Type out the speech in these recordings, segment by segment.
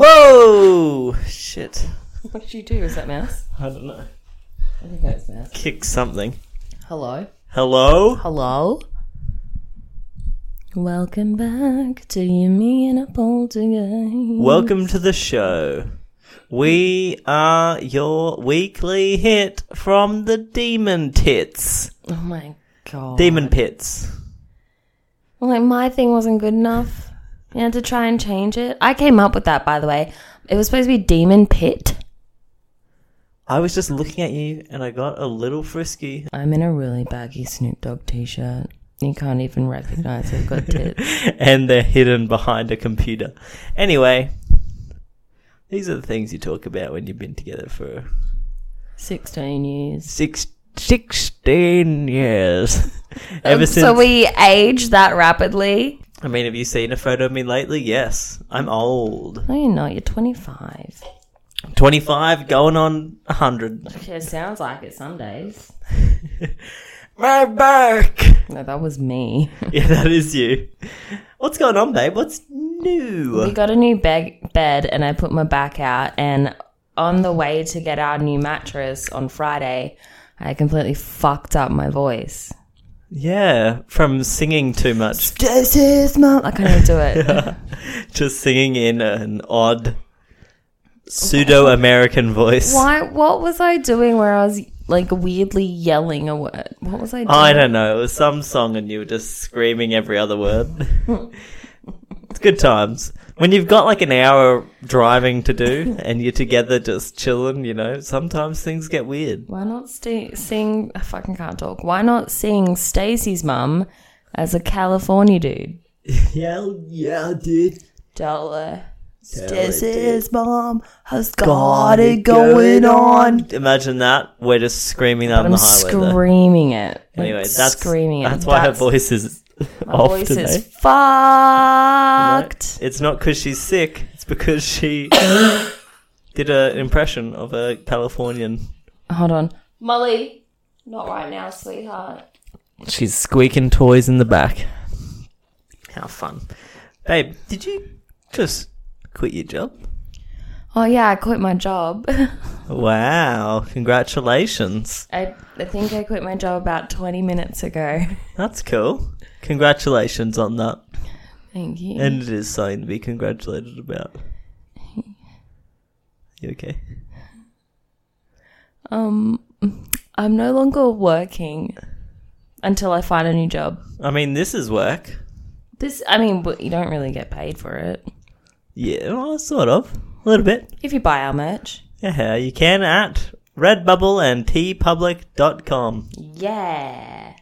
Whoa! Shit. What did you do? Is that mouse? I don't know. I think that was mouse. Kick something. Hello. Hello? Hello. Welcome back to you, me, and a poltergeist. Welcome to the show. We are your weekly hit from the Demon Tits. Oh my god. Demon Pits. Well, like my thing wasn't good enough. Had to try and change it. I came up with that, by the way. It was supposed to be Demon Pit. I was just looking at you and I got a little frisky. I'm in a really baggy Snoop Dogg t-shirt. You can't even recognize I've got tits. and they're hidden behind a computer. Anyway, these are the things you talk about when you've been together for 16 years. six, 16 years. Um, Ever since. So we age that rapidly? I mean, have you seen a photo of me lately? Yes. I'm old. No, you're not. You're 25. 25, going on 100. It sounds like it some days. My back! No, that was me. Yeah, that is you. What's going on, babe? What's new? We got a new bed, bed, and I put my back out. And on the way to get our new mattress on Friday, I completely fucked up my voice. Yeah, from singing too much. This is my. I can't even do it. Just singing in an odd pseudo American voice. Why? What was I doing where I was like weirdly yelling a word? What was I doing? I don't know. It was some song and you were just screaming every other word. it's good times. When you've got like an hour driving to do and you're together just chilling, you know, sometimes things get weird. Why not st- sing? I fucking can't talk. Why not sing Stacy's mum as a California dude? Yeah, yeah, dude. Tell Stacy's mom has got it going on. Imagine that. We're just screaming that on I'm the highway. there. screaming it. Like, Anyway, that's screaming it. That's why her voice is My off voice today. is fucked. It's not because she's sick. It's because she did an impression of a Californian. Hold on, Molly. Not right now, sweetheart. She's squeaking toys in the back. How fun, babe! Did you just quit your job? Oh yeah, I quit my job. Wow! Congratulations. I, I think I quit my job about 20 minutes ago. That's cool. Congratulations on that. Thank you. And it is something to be congratulated about. You okay? um, I'm no longer working until I find a new job. I mean, this is work. This, I mean, but you don't really get paid for it Yeah, well, sort of. A little bit. if you buy our merch. Yeah, you can at Redbubble and teepublic.com. Yeah.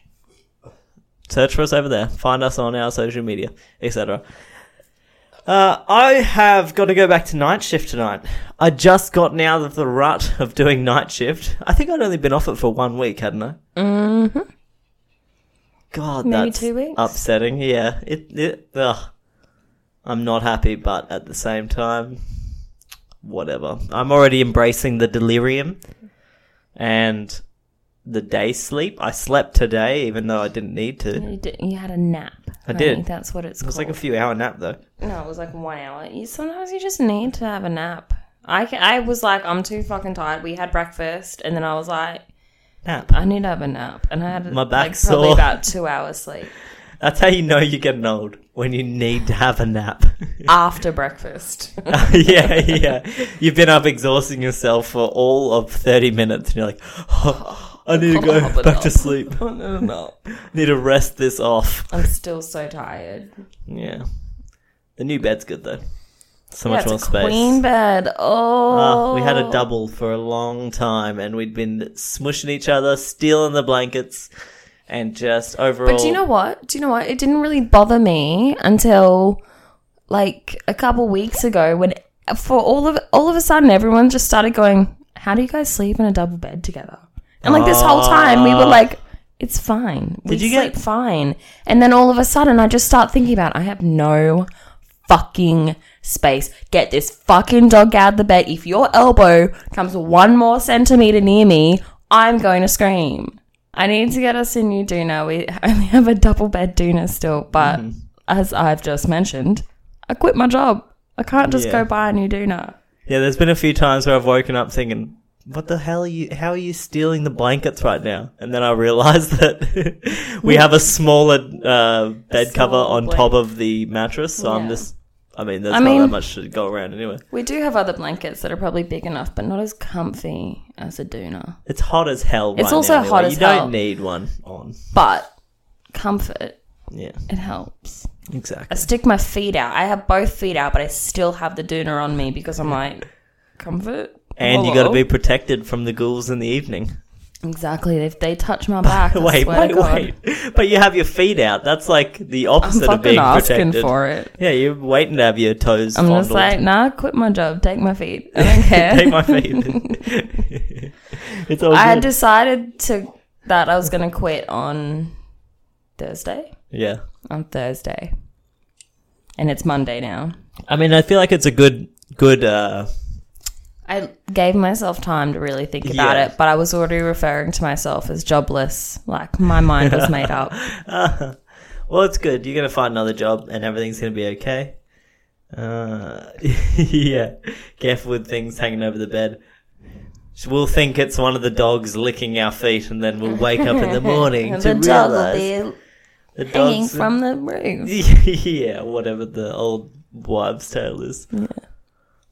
Search for us over there. Find us on our social media, etc. Uh, I have got to go back to night shift tonight. I just gotten out of the rut of doing night shift. I think I'd only been off it for one week, hadn't I? Mm-hmm. God, Maybe that's two weeks? upsetting. Yeah, it, it. Ugh. I'm not happy, but at the same time, whatever. I'm already embracing the delirium and the day sleep. I slept today, even though I didn't need to. You, did, you had a nap. I did. That's what it's It was called. like a few hour nap though. No, it was like one hour. You, sometimes you just need to have a nap. I, ca- I was like, I'm too fucking tired. We had breakfast, and then I was like, Nap. I need to have a nap. And I had My like back's probably sore. about two hours sleep That's how you know you're getting old when you need to have a nap. after breakfast. yeah, yeah. You've been up exhausting yourself for all of 30 minutes and you're like, oh, I need to go back up. to sleep. No, no, no. need to rest this off. I'm still so tired. Yeah. The new bed's good though. So Yeah, much more space. queen bed. Oh, we had a oh. double for a long time, and we'd been smushing each other, stealing the blankets, and just overall. But do you know what? Do you know what? It didn't really bother me until like a couple weeks ago when for all of all of a sudden everyone just started going, "How do you guys sleep in a double bed together?" And like this whole time we were ah. like, "It's fine. We Did you sleep get- fine." And then all of a sudden I just start thinking about I have no fucking space. Get this fucking dog out of the bed. If your elbow comes one more centimeter near me, I'm going to scream. I need to get us a new doona. We only have a double bed doona still, but Mm-hmm. as I've just mentioned, I quit my job. I can't just Yeah. go buy a new doona. Yeah, there's been a few times where I've woken up thinking, "What the hell are you? How are you stealing the blankets right now?" And then I realised that we have a smaller uh, bed cover on blanket. top of the mattress, so I'm just. I mean, there's I not mean- that much to go around anyway. We do have other blankets that are probably big enough, but not as comfy as a doona. It's hot as hell. It's right also now, anyway. hot as You hell. don't need one on. But comfort, Yeah, it helps. Exactly. I stick my feet out. I have both feet out, but I still have the doona on me because I'm like, comfort? And you got to be protected from the ghouls in the evening. Exactly. If they touch my back, wait, wait, wait. But you have your feet out. That's like the opposite of being asking protected. for it. Yeah, you're waiting to have your toes I'm just fondled. like, nah, quit my job. Take my feet. I don't care. Take my feet. it's all I had good. decided to that I was going to quit on Thursday. yeah. On Thursday, and it's Monday now. I mean, I feel like it's a good, good. uh I gave myself time to really think about Yeah. it, but I was already referring to myself as jobless. Like my mind was made up. Well, it's good. You're gonna find another job, and everything's gonna be okay. Uh, yeah. Careful with things hanging over the bed. We'll think it's one of the dogs licking our feet, and then we'll wake up in the morning to the realize be the hanging from the roof. yeah, whatever the old wives' tale is.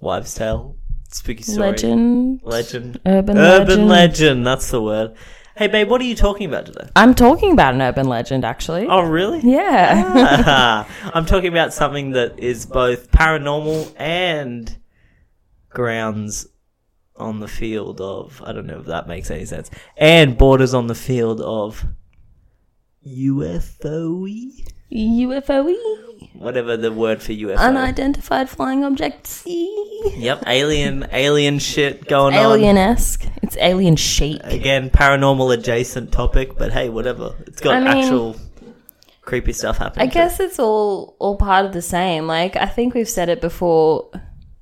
Wives' tale, spooky story, Legend, legend, urban, urban legend. legend. That's the word. Hey, babe, what are you talking about today? I'm talking about an urban legend, actually. Oh, really? Yeah. Ah. I'm talking about something that is both paranormal and grounds on the field of I don't know if that makes any sense. And borders on the field of UFOE? UFOE. Whatever the word for UFO. Unidentified flying object C. Yep, alien alien shit going on. Alien esque. It's alien chic. Again, paranormal adjacent topic, but hey, whatever. It's got I mean- actual creepy stuff happening. I guess it's all all part of the same. Like I think we've said it before.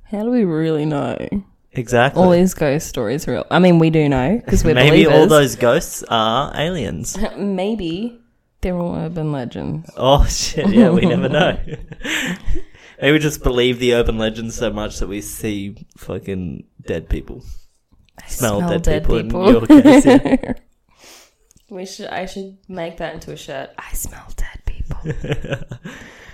How do we really know exactly. all these ghost stories are real? I mean, we do know because we're Maybe believers. all those ghosts are aliens. Maybe they're all urban legends. Oh shit! Yeah, we never know. Maybe we just believe the urban legends so much that we see fucking dead people. I Smell, dead, people, in your case. Yeah. we should. I should make that into a shirt. I smell dead people.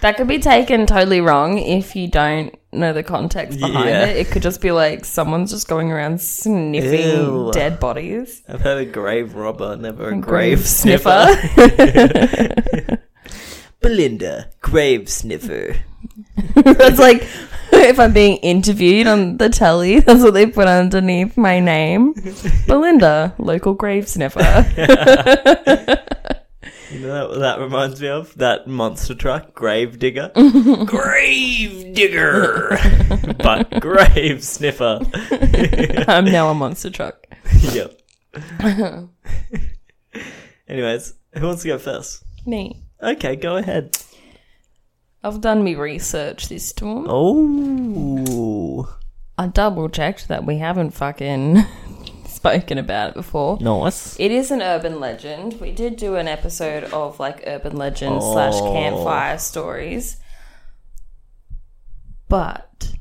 That could be taken totally wrong if you don't know the context behind Yeah. it. It could just be like someone's just going around sniffing Ew. dead bodies. I've heard a grave robber, never a grave, grave sniffer. Belinda, grave sniffer. that's like if I'm being interviewed on the telly, that's what they put underneath my name. Belinda, local grave sniffer. You know what that reminds me of? That monster truck, Gravedigger. Gravedigger! but Grave Sniffer. I'm now a monster truck. yep. Anyways, who wants to go first? Me. Okay, go ahead. I've done me research this time. Oh, I double checked that we haven't fucking spoken about it before. nice. It is an urban legend. We did do an episode of like urban legend slash Oh. campfire stories. But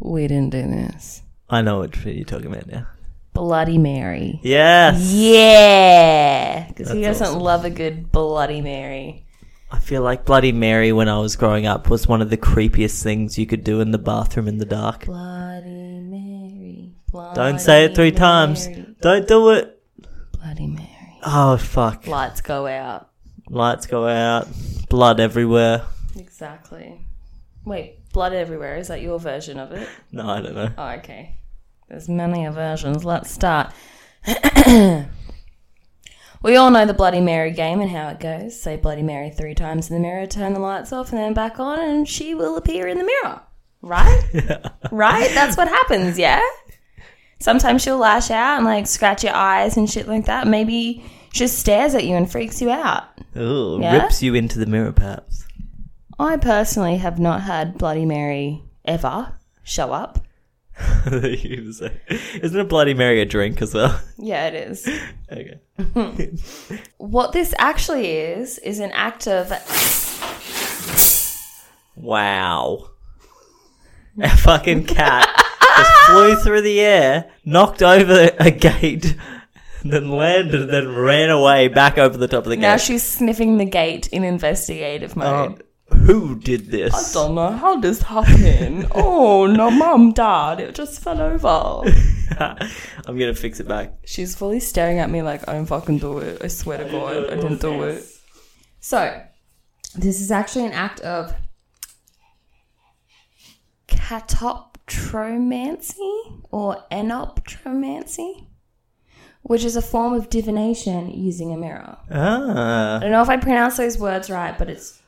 we didn't do this. I know what you're talking about now. Bloody Mary. Yes. Yeah, because who That's doesn't awesome. love a good Bloody Mary? I feel like Bloody Mary when I was growing up was one of the creepiest things you could do in the bathroom in the dark. Bloody Mary, Don't say it three Bloody times. Don't do it. Bloody Mary. Oh fuck! Lights go out. Lights go out. Blood everywhere. Exactly. Wait, blood everywhere. Is that your version of it? No, I don't know. Oh, okay. There's many versions. Let's start. we all know the Bloody Mary game and how it goes. Say Bloody Mary three times in the mirror, turn the lights off, and then back on, and she will appear in the mirror. Right? Right? That's what happens, yeah? Sometimes she'll lash out and like scratch your eyes and shit like that. Maybe she just stares at you and freaks you out. Ooh, Yeah? rips you into the mirror, perhaps. I personally have not had Bloody Mary ever show up. Isn't a Bloody Mary a drink as well? Yeah, it is. okay. What this actually is, is an act of Wow. A fucking cat just flew through the air, knocked over a gate, then landed, then ran away back over the top of the gate. Now gate. she's sniffing the gate in investigative mode. Oh, who did this? I don't know how this happened. oh no, mum, dad, it just fell over. I'm gonna fix it back. She's fully staring at me like I didn't fucking do it. I swear to God, I didn't do it. So, this is actually an act of catoptromancy or enoptromancy, which is a form of divination using a mirror. Ah. I don't know if I pronounce those words right, but it's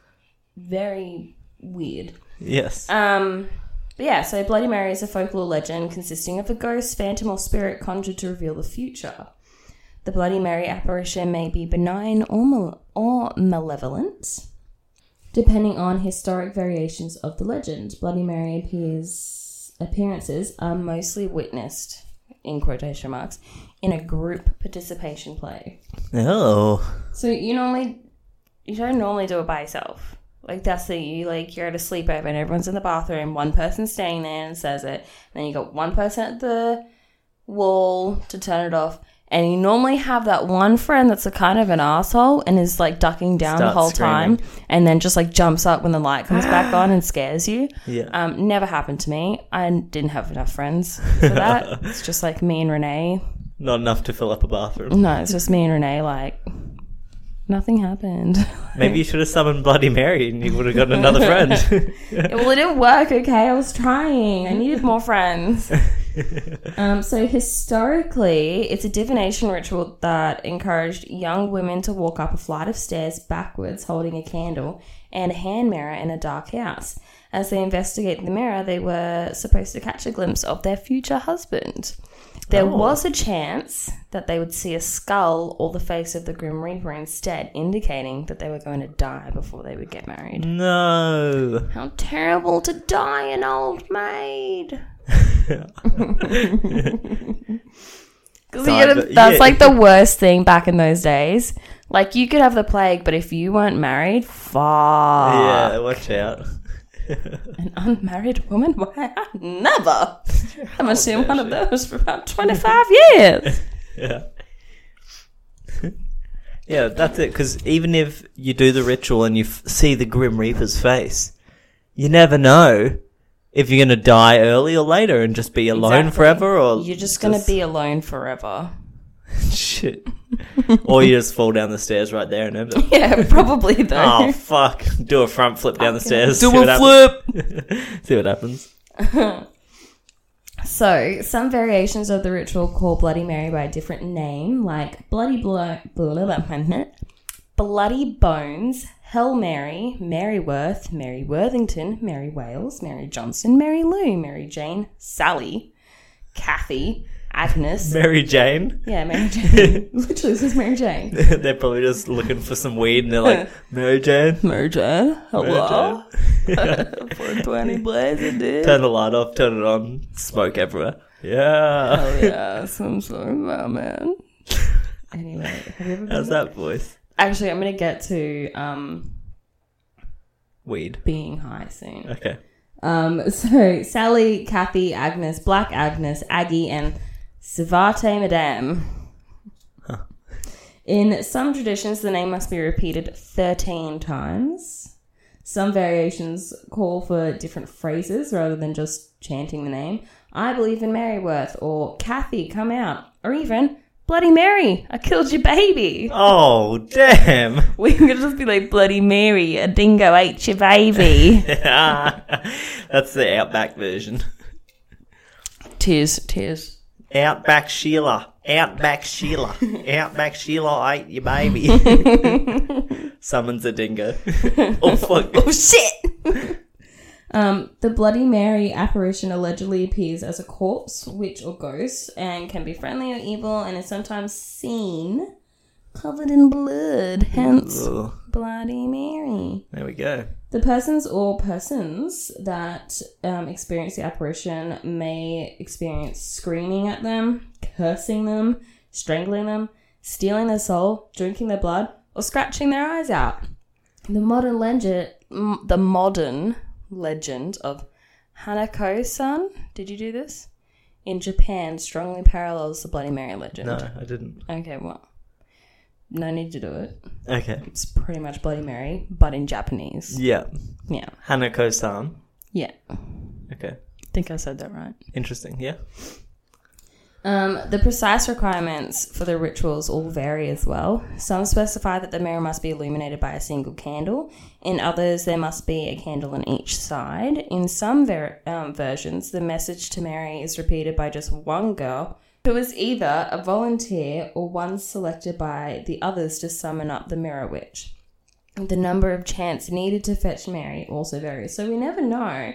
very weird. yes. Um, but yeah, so Bloody Mary is a folklore legend consisting of a ghost, phantom, or spirit conjured to reveal the future. The Bloody Mary apparition may be benign or, mal- or malevolent, depending on historic variations of the legend. Bloody Mary appears appearances are mostly witnessed, in quotation marks, in a group participation play. Oh, So you normally you don't normally do it by yourself. Like that's the you like you're at a sleepover and everyone's in the bathroom, one person's staying there and says it, then you got one person at the wall to turn it off. And you normally have that one friend that's a kind of an asshole and is like ducking down the Starts whole time and then just like jumps up when the light comes back on and scares you. yeah. Um, never happened to me. I didn't have enough friends for that. it's just like me and Renee Not enough to fill up a bathroom. no, it's just me and Renee. Like, nothing happened. Maybe you should have summoned Bloody Mary and you would have gotten another friend. well, it didn't work. Okay, I was trying. I needed more friends. Um, so historically, it's a divination ritual that encouraged young women to walk up a flight of stairs backwards, holding a candle and a hand mirror in a dark house. As they investigated the mirror, they were supposed to catch a glimpse of their future husband. There Oh. was a chance that they would see a skull or the face of the Grim Reaper instead, indicating that they were going to die before they would get married. no. How terrible to die an old maid. Cause So you I gotta- bet- that's yeah. like the worst thing back in those days. Like you could have the plague, but if you weren't married, fuck. Yeah, watch out. An unmarried woman? Why? Never. I haven't seen one of those for about 25 years. Yeah. yeah, that's it. Because even if you do the ritual and you f- see the Grim Reaper's face, you never know if you're going to die early or later and just be alone Exactly. forever or. You're just gonna be alone forever. Shit. or you just fall down the stairs right there and end it. Yeah, probably though. Oh, fuck. Do a front flip down the stairs. Do a happens. see what happens. So, some variations of the ritual call Bloody Mary by a different name, like Bloody Blo- blah, blah, blah, Bloody Bones, Hell Mary, Mary Worth, Mary Worthington, Mary Wales, Mary Johnson, Mary Lou, Mary Jane, Sally, Kathy, Agnes. Mary Jane. yeah, Mary Jane. Literally, this is Mary Jane. they're probably just looking for some weed and they're like, Mary Jane. Mary Jane, hello. Mary 420 blazing, dude. Turn the light off, turn it on, smoke everywhere. Yeah. Oh yeah, some sort of man. Anyway, have you ever been How's that voice? Actually, I'm gonna get to um Weed. being high soon. Okay. Um, so Sally, Kathy, Agnes, Black Agnes, Aggie, and Svarte Madame. In some traditions, the name must be repeated 13 times. Some variations call for different phrases rather than just chanting the name. I believe in Maryworth, or Kathy, come out, or even Bloody Mary, I killed your baby. Oh, damn. We could just be like, Bloody Mary, a dingo ate your baby. That's the Outback version. tears, tears. Outback Sheila. Outback Sheila. Outback Sheila ate your baby. Summons a dingo. oh, fuck. Oh shit! Um, the Bloody Mary apparition allegedly appears as a corpse, witch, or ghost, and can be friendly or evil, and is sometimes seen covered in blood. Hence, Ugh. Bloody Mary. There we go. The persons or persons that um, experience the apparition may experience screaming at them, cursing them, strangling them, stealing their soul, drinking their blood, or scratching their eyes out. The modern legend, m- the modern legend of Hanako-san, did you do this? In Japan, strongly parallels the Bloody Mary legend. No, I didn't. Okay, well, no need to do it. Okay. It's pretty much Bloody Mary, but in Japanese. Yeah. Yeah. Hanako-san. Yeah. Okay. I think I said that right. Interesting. Yeah. Um, the precise requirements for the rituals all vary as well. Some specify that the mirror must be illuminated by a single candle. In others, there must be a candle on each side. In some ver- um, versions, the message to Mary is repeated by just one girl, who is either a volunteer or one selected by the others to summon up the mirror witch. The number of chants needed to fetch Mary also varies, so we never know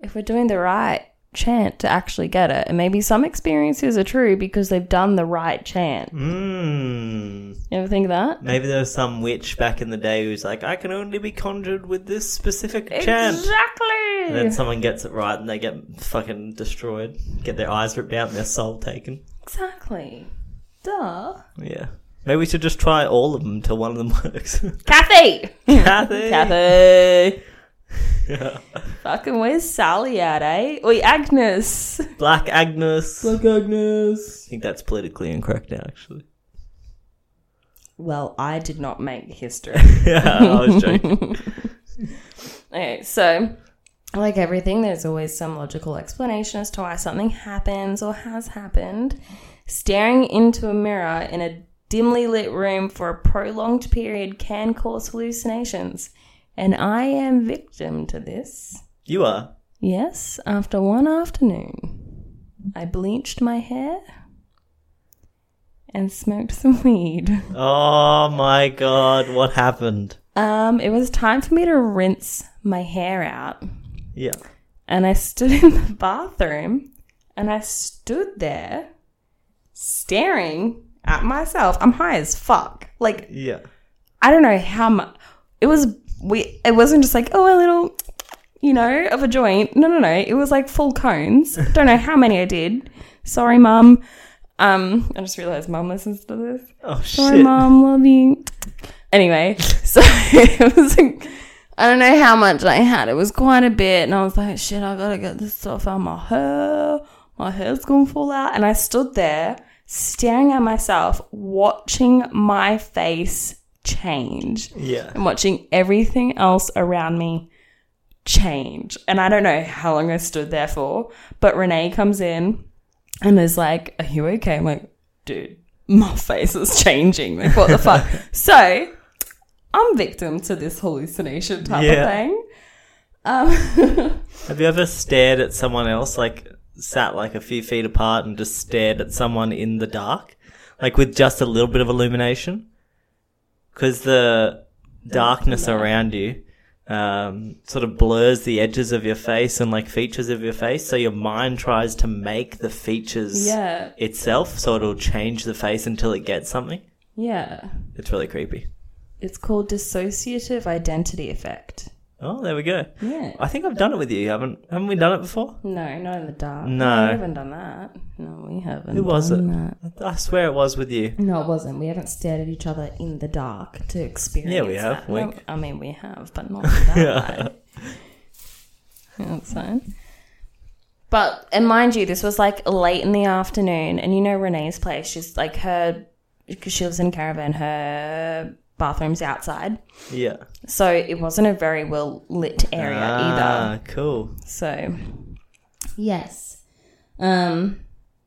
if we're doing the right chant to actually get it. And maybe some experiences are true because they've done the right chant. Mmm. You ever think of that? Maybe there was some witch back in the day who's like, I can only be conjured with this specific chant. Exactly. And then someone gets it right and they get fucking destroyed. Get their eyes ripped out and their soul taken. exactly. Duh. Yeah. Maybe we should just try all of them until one of them works. Kathy! Kathy! Kathy! Fucking where's Sally at, eh? Oi, Agnes! Black Agnes. Black Agnes. I think that's politically incorrect now, actually. Well, I did not make history. yeah, I was joking. Okay, so like everything, there's always some logical explanation as to why something happens or has happened. Staring into a mirror in a dimly lit room for a prolonged period can cause hallucinations, and I am victim to this. You are. Yes, after one afternoon, I bleached my hair and smoked some weed. Oh my god, what happened? Um, it was time for me to rinse my hair out. Yeah. and I stood in the bathroom and I stood there staring at myself. I'm high as fuck. Like Yeah. I don't know how much it was. We it wasn't just like oh a little, you know, of a joint. No, no, no. It was like full cones. don't know how many I did. Sorry, mum. Um, I just realized mum listens to this. Oh Sorry, shit. mom, love you. Anyway, so it was like, I don't know how much I had. It was quite a bit, and I was like, shit, I gotta get this stuff out of my hair. My hair's gonna fall out. And I stood there staring at myself, watching my face change Yeah. and watching everything else around me change. And I don't know how long I stood there for, but Renee comes in and is like, Are you okay? I'm like, Dude, my face is changing. Like, what the fuck? so I'm victim to this hallucination type Yeah. of thing. Um, Have you ever stared at someone else, like sat like a few feet apart and just stared at someone in the dark? Like with just a little bit of illumination? Because the darkness around you um, sort of blurs the edges of your face and like features of your face. So your mind tries to make the features yeah. itself so it'll change the face until it gets something. Yeah. It's really creepy. It's called dissociative identity effect. Oh, there we go. Yeah. I think I've done it with you. Haven't haven't we done it before? No, not in the dark. No. we haven't done that. No, we haven't. Who was it? that. I swear it was with you. No, it wasn't. We haven't stared at each other in the dark to experience. Yeah, we have. That. No, I mean, we have, but not that way. Yeah, That's fine. But and mind you, this was like late in the afternoon, and you know Renee's place. She's like her because she lives in caravan. Her bathroom's outside, Yeah. so it wasn't a very well lit area either. Ah, cool. So, yes. Um,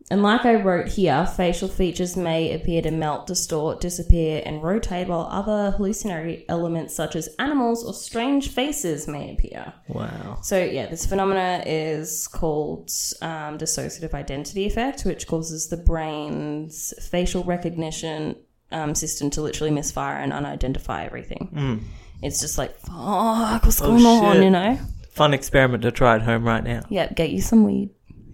and like I wrote here, facial features may appear to melt, distort, disappear, and rotate, while other hallucinatory elements such as animals or strange faces may appear. Wow. So, yeah, this phenomena is called um, dissociative identity effect, which causes the brain's facial recognition um, system to literally misfire and unidentify everything. It's just like, fuck, what's going on. Oh, you know? Fun experiment to try at home right now. Yeah, get you some weed.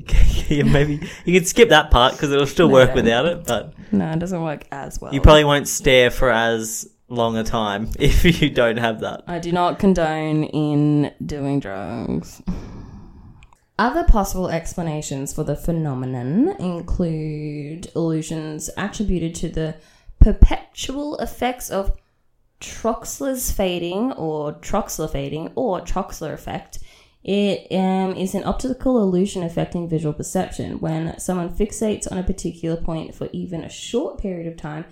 yeah, maybe you can skip that part because it'll still work without it, but No, it doesn't work as well. you probably won't stare for as long a time if you don't have that. I do not condone in doing drugs. Other possible explanations for the phenomenon include illusions attributed to the perpetual effects of Troxler's fading or Troxler fading or Troxler effect. It um, is an optical illusion affecting visual perception. When someone fixates on a particular point for even a short period of time,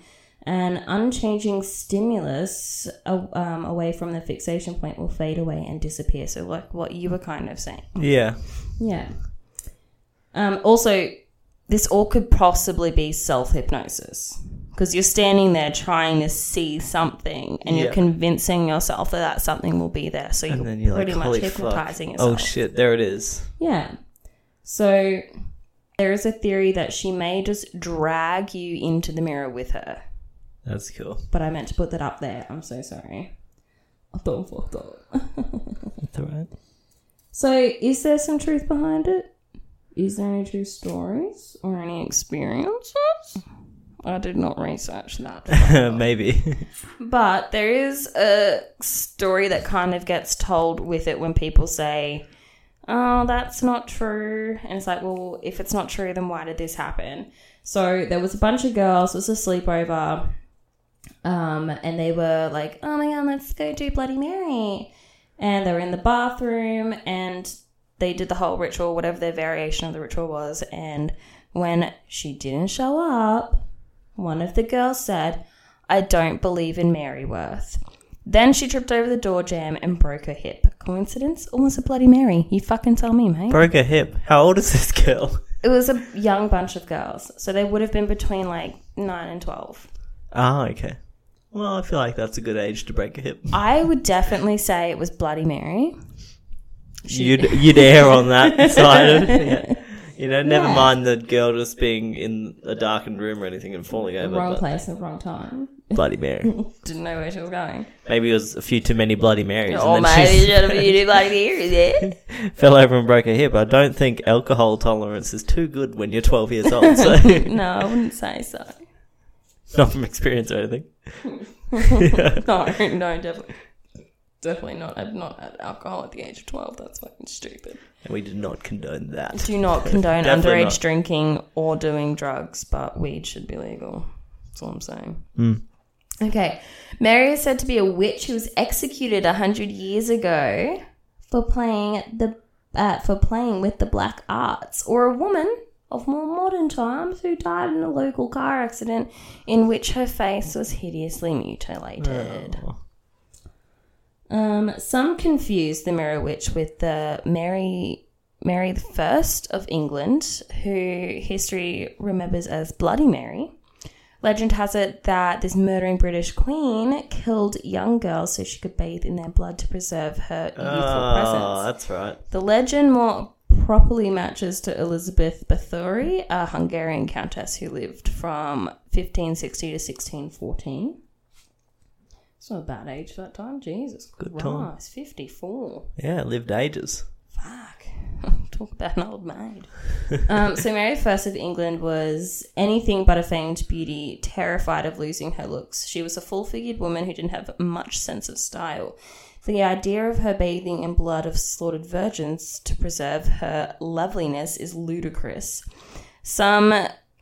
an unchanging stimulus uh, um, away from the fixation point will fade away and disappear. So, like what you were kind of saying. Yeah. Yeah. Um, also, this all could possibly be self hypnosis because you're standing there trying to see something and you're convincing yourself that that something will be there. So you're, And then you're pretty like, much holy hypnotizing fuck. Oh shit, there it is. Yeah. So there is a theory that she may just drag you into the mirror with her. That's cool. But I meant to put that up there. I'm so sorry. I thought I fucked up. That's alright. So, is there some truth behind it? Is there any true stories or any experiences? I did not research that. Maybe. but there is a story that kind of gets told with it when people say, oh, that's not true. And it's like, well, if it's not true, then why did this happen? So there was a bunch of girls, it was a sleepover, um, and they were like, oh my god, let's go do Bloody Mary. And they were in the bathroom and they did the whole ritual, whatever their variation of the ritual was. And when she didn't show up, one of the girls said, I don't believe in Mary Worth. Then she tripped over the door jamb and broke her hip. Coincidence? Was it Bloody Mary? You fucking tell me, mate. Broke her hip. How old is this girl? It was a young bunch of girls. So they would have been between like 9 and 12. Ah, okay. Well, I feel like that's a good age to break a hip. I would definitely say it was Bloody Mary. You'd you'd err on that side of it. Yeah. You know, never Yeah. mind the girl just being in a darkened room or anything and falling over. wrong but place at the wrong time. Bloody Mary. Didn't know where she was going. Maybe it was a few too many Bloody Marys. Oh, and then maybe she you should have been Bloody Mary there. fell over and broke her hip. I don't think alcohol tolerance is too good when you're 12 years old. So, No, I wouldn't say so. not from experience or anything. No, no, definitely. Definitely not. I've not had alcohol at the age of 12. That's fucking stupid. And we did not condone that. Do not condone Definitely underage not. drinking or doing drugs, but weed should be legal. That's all I'm saying. Hmm. Okay. Mary is said to be a witch who was executed 100 years ago for playing the uh, for playing with the black arts, or a woman of more modern times who died in a local car accident in which her face was hideously mutilated. Oh. Um, some confuse the Mirror Witch with the Mary Mary the First of England, who history remembers as Bloody Mary. Legend has it that this murdering British queen killed young girls so she could bathe in their blood to preserve her youthful Oh, presence. that's right. The legend more properly matches to Elizabeth Bathory, a Hungarian countess who lived from 1560 to 1614. It's not a bad age for that time. Jesus Good time. Christ, 54. Yeah, lived ages. Fuck. Talk about an old maid. um, so Mary I of England was anything but a famed beauty, terrified of losing her looks. She was a full-figured woman who didn't have much sense of style. The idea of her bathing in blood of slaughtered virgins to preserve her loveliness is ludicrous. Some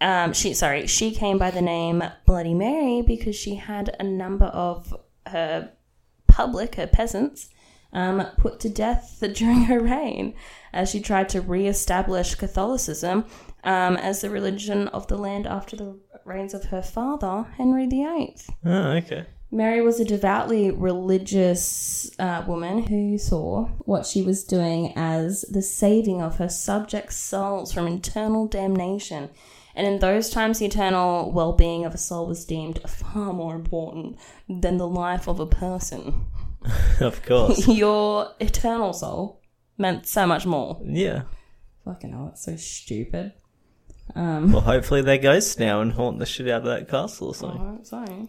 um, she sorry, she came by the name Bloody Mary because she had a number of her public, her peasants, um, put to death during her reign as she tried to re-establish Catholicism um, as the religion of the land after the reigns of her father, Henry VIII. Oh, okay. Mary was a devoutly religious uh, woman who saw what she was doing as the saving of her subjects' souls from eternal damnation. And in those times, the eternal well being of a soul was deemed far more important than the life of a person. of course. Your eternal soul meant so much more. yeah. Fucking hell, that's so stupid. Um, Well, hopefully they're ghosts now and haunt the shit out of that castle or something. Oh, sorry.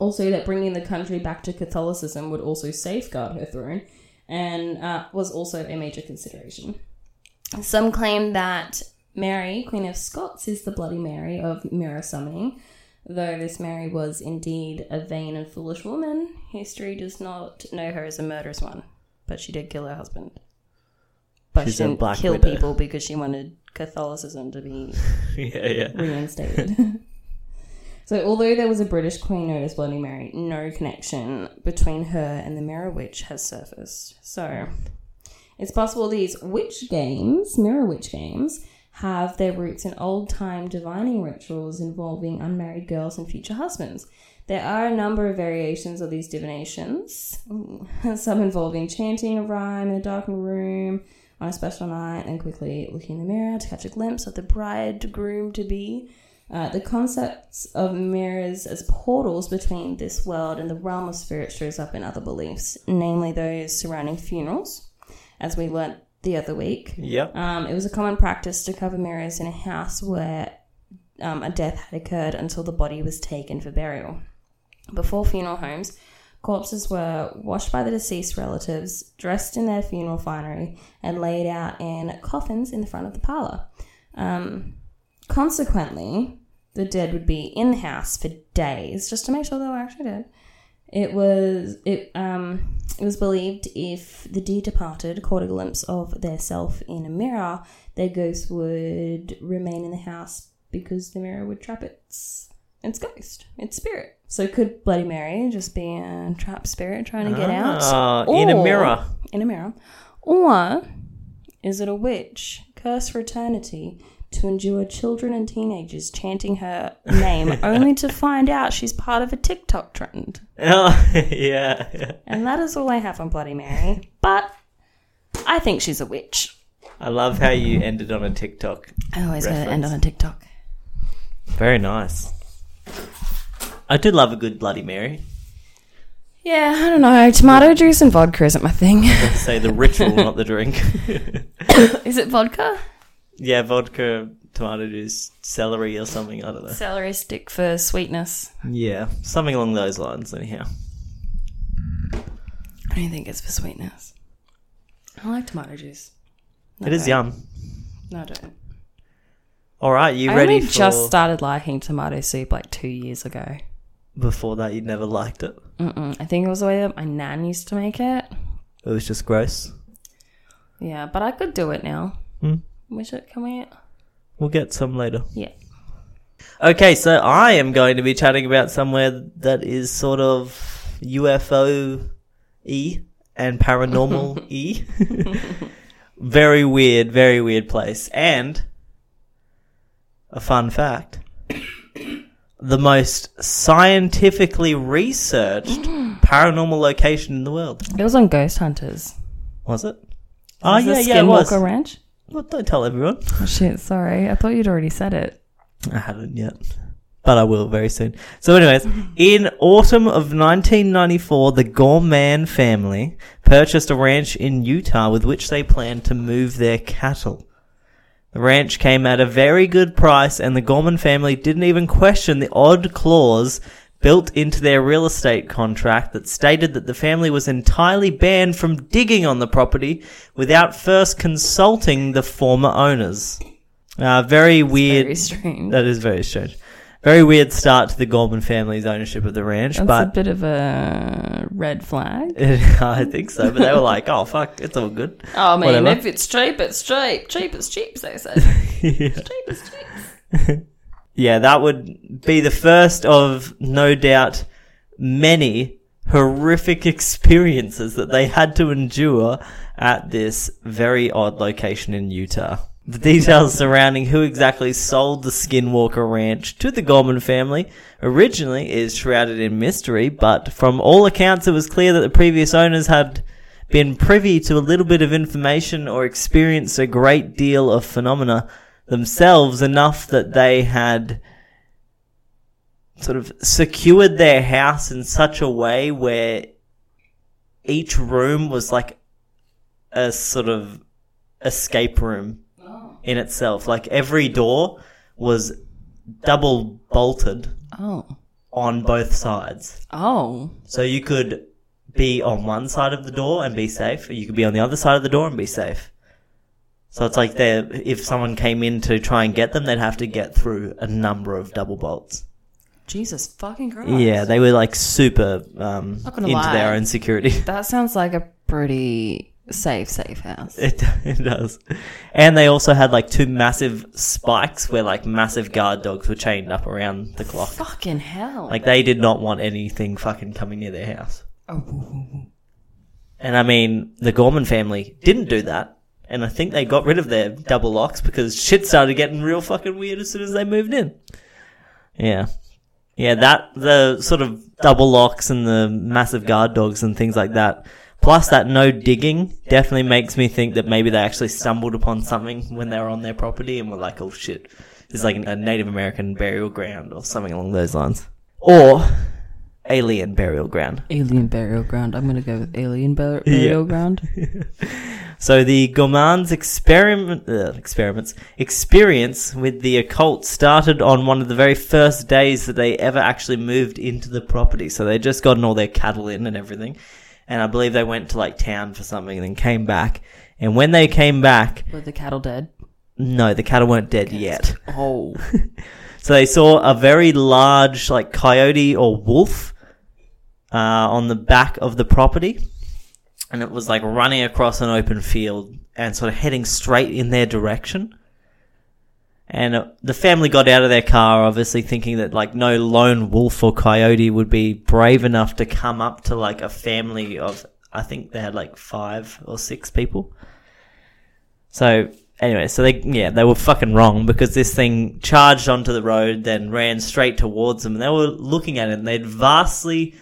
Also, that bringing the country back to Catholicism would also safeguard her throne, and uh, was also a major consideration. Some claim that Mary, Queen of Scots, is the Bloody Mary of mirror summoning. Though this Mary was indeed a vain and foolish woman, history does not know her as a murderous one. But she did kill her husband. But She's she didn't kill Widow. people because she wanted Catholicism to be yeah, yeah. reinstated. so, although there was a British Queen known as Bloody Mary, no connection between her and the Mirror Witch has surfaced. So, it's possible these witch games, Mirror Witch games, have their roots in old time divining rituals involving unmarried girls and future husbands. There are a number of variations of these divinations, some involving chanting a rhyme in a darkened room on a special night and quickly looking in the mirror to catch a glimpse of the bridegroom to be. Uh, the concepts of mirrors as portals between this world and the realm of spirit shows up in other beliefs, namely those surrounding funerals, as we learnt the other week. Yep. Um, it was a common practice to cover mirrors in a house where um, a death had occurred until the body was taken for burial. Before funeral homes, corpses were washed by the deceased relatives, dressed in their funeral finery, and laid out in coffins in the front of the parlor. Um, consequently, the dead would be in the house for days just to make sure they were actually dead. It was it um it was believed if the dear departed caught a glimpse of their self in a mirror, their ghost would remain in the house because the mirror would trap its its ghost, its spirit. So could Bloody Mary just be a trapped spirit trying to get out? Ah, in a mirror. In a mirror. Or is it a witch cursed for eternity to endure children and teenagers chanting her name only to find out she's part of a TikTok trend? Oh, yeah. yeah. And that is all I have on Bloody Mary. But I think she's a witch. I love how you ended on a TikTok. I always gotta end on a TikTok. Very nice. I do love a good Bloody Mary. Yeah, I don't know. Tomato juice and vodka isn't my thing. Say the ritual, not the drink. is it vodka? Yeah, vodka, tomato juice, celery, or something. I don't know. Celery stick for sweetness. Yeah, something along those lines. Anyhow, I don't think it's for sweetness. I like tomato juice. No, it is I yum. No, I don't. All right, you I ready for? just started liking tomato soup like two years ago. Before that, you'd never liked it. Mm-mm. I think it was the way that my nan used to make it. It was just gross. Yeah, but I could do it now. Hmm. We should. Can we? We'll get some later. Yeah. Okay, so I am going to be chatting about somewhere that is sort of UFO e and paranormal e. very weird, very weird place. And a fun fact the most scientifically researched paranormal location in the world. It was on Ghost Hunters. Was it? Oh, yeah, it yeah, it was. Skinwalker Ranch. Well, don't tell everyone. Oh, shit, sorry. I thought you'd already said it. I haven't yet, but I will very soon. So, anyways, in autumn of 1994, the Gorman family purchased a ranch in Utah with which they planned to move their cattle. The ranch came at a very good price, and the Gorman family didn't even question the odd clause built into their real estate contract that stated that the family was entirely banned from digging on the property without first consulting the former owners. Uh, very weird. Very strange. That is very strange. Very weird start to the Gorman family's ownership of the ranch, That's a bit of a red flag. I think so. But they were like, "Oh fuck, it's all good." Oh, I mean, Whatever. if it's cheap, it's cheap. Cheap is cheap, they say. cheap is cheap. Yeah, that would be the first of no doubt many horrific experiences that they had to endure at this very odd location in Utah. The details surrounding who exactly sold the Skinwalker Ranch to the Gorman family originally is shrouded in mystery, but from all accounts, it was clear that the previous owners had been privy to a little bit of information or experienced a great deal of phenomena themselves, enough that they had sort of secured their house in such a way where each room was like a sort of escape room oh. in itself. Like every door was double bolted Oh. on both sides. Oh. So you could be on one side of the door and be safe, or you could be on the other side of the door and be safe. So it's like they if someone came in to try and get them, they'd have to get through a number of double bolts. Jesus fucking Christ. Yeah, they were like super um, into lie. their own security. That sounds like a pretty safe, safe house. It, it does. And they also had like two massive spikes where like massive guard dogs were chained up around the clock. Fucking hell. Like they did not want anything fucking coming near their house. And I mean, the Gorman family didn't do that. And I think they got rid of their double locks because shit started getting real fucking weird as soon as they moved in. Yeah. Yeah, that, the sort of double locks and the massive guard dogs and things like that. Plus that no digging definitely makes me think that maybe they actually stumbled upon something when they were on their property and were like, oh shit, this is like a Native American burial ground or something along those lines. Or alien burial ground. alien burial ground. I'm gonna go with alien bur- burial ground. So the Gormans experiment, uh, experiments, experience with the occult started on one of the very first days that they ever actually moved into the property. So they'd just gotten all their cattle in and everything. And I believe they went to like town for something and then came back. And when they came back, Were the cattle dead? no, the cattle weren't dead yet. Oh. So they saw a very large, like coyote or wolf, uh, on the back of the property, and it was like running across an open field and sort of heading straight in their direction. And uh, the family got out of their car, obviously thinking that like no lone wolf or coyote would be brave enough to come up to like a family of, I think they had like five or six people. So anyway, so they yeah they were fucking wrong because this thing charged onto the road, then ran straight towards them, and they were looking at it, and they'd vastly